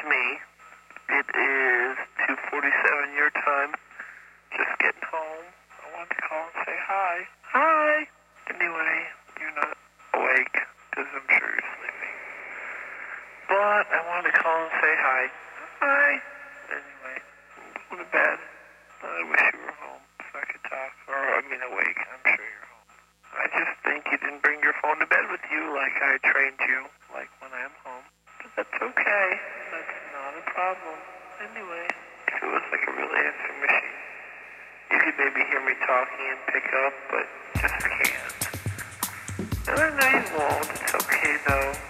it's me. It is 2:47 your time. Just getting home. I wanted to call and say hi. Hi. Anyway, you're not awake because I'm sure you're sleeping. But I wanted to call and say hi. Hi. Anyway, go to bed. I wish you were home so I could talk. Or I mean awake. I'm sure you're home. I just think you didn't bring your phone to bed with you like I trained you, like when I'm home. That's okay. That's not a problem. Anyway, if it was like a real answering machine, you could maybe hear me talking and pick up, but just can't. No, no, you won't. It's okay though.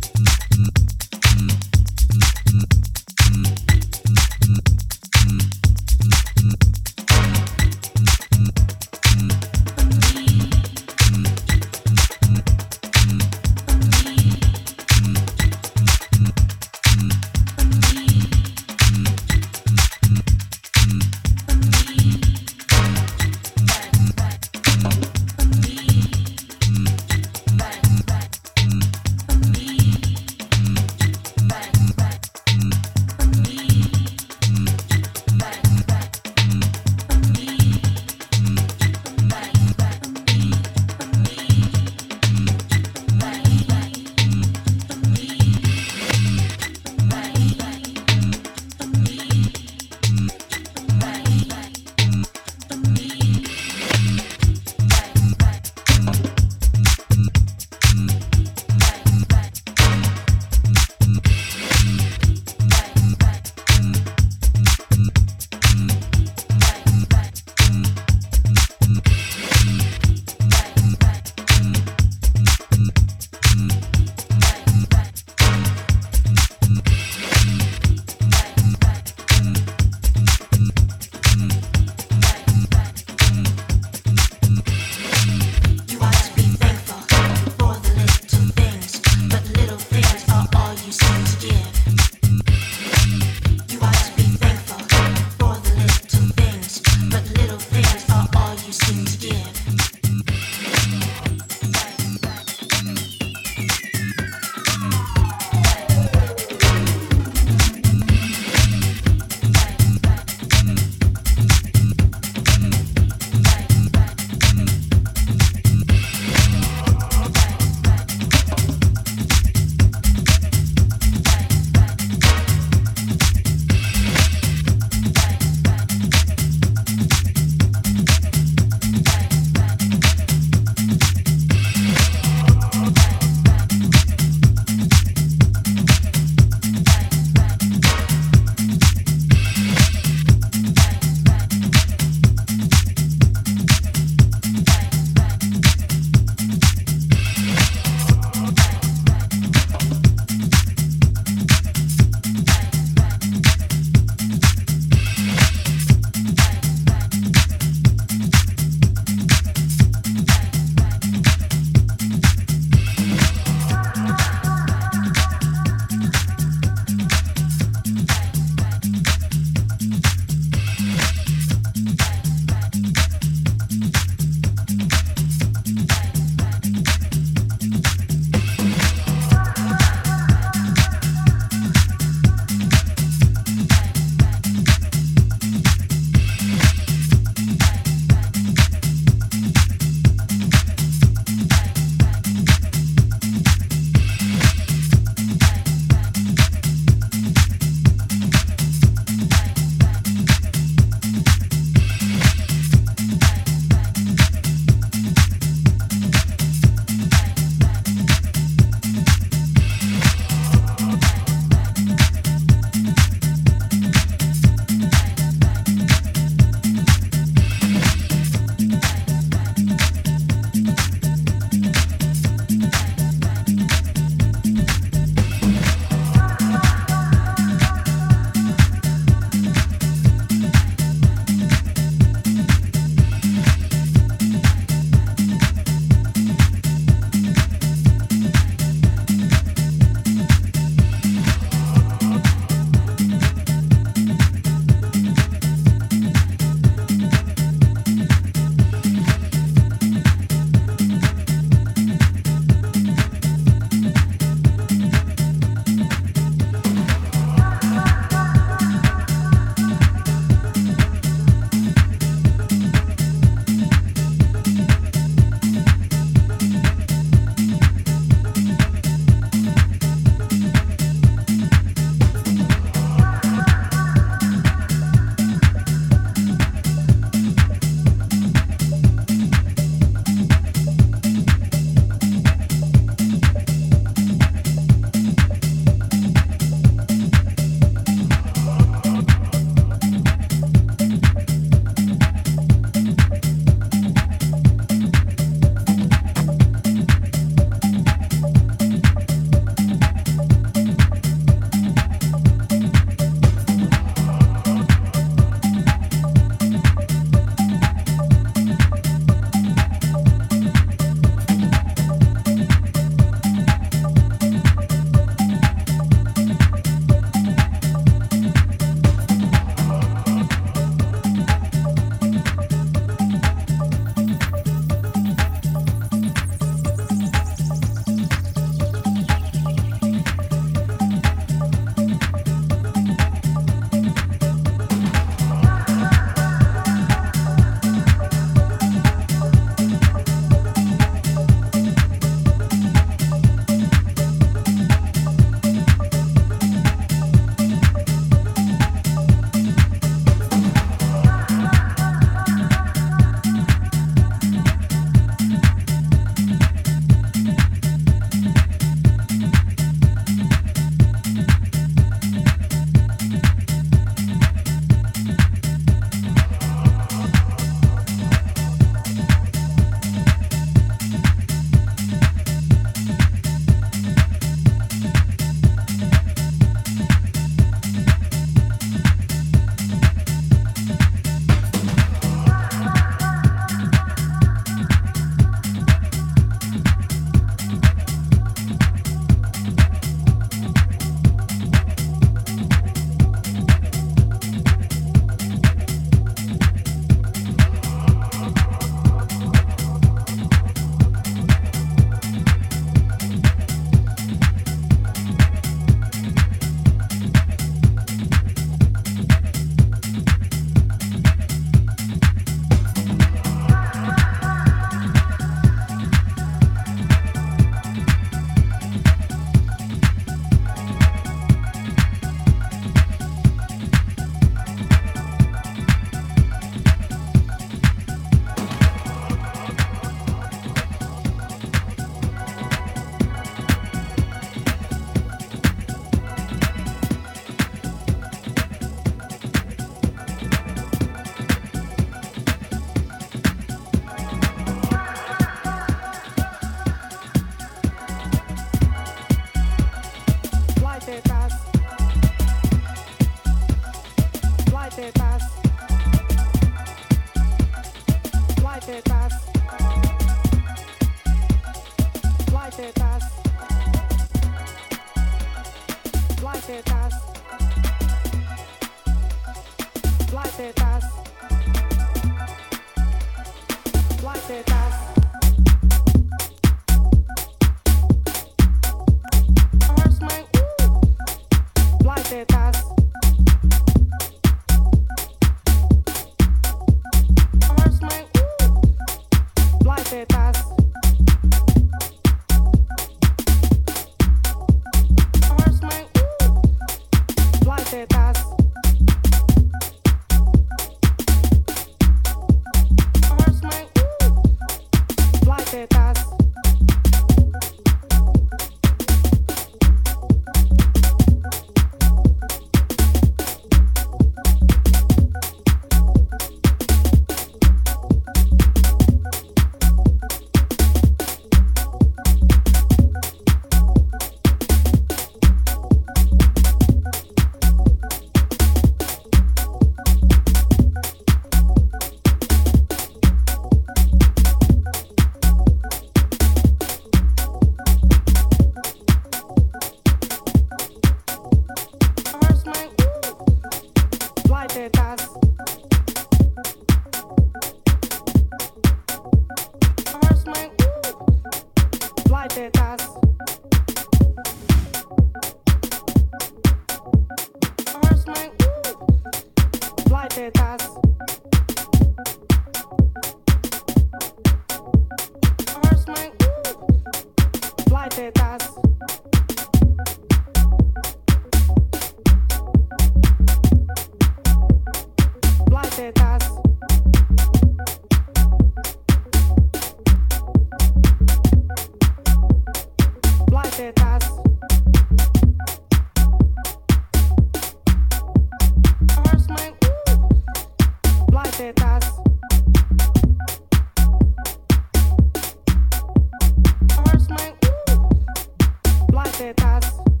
abraço.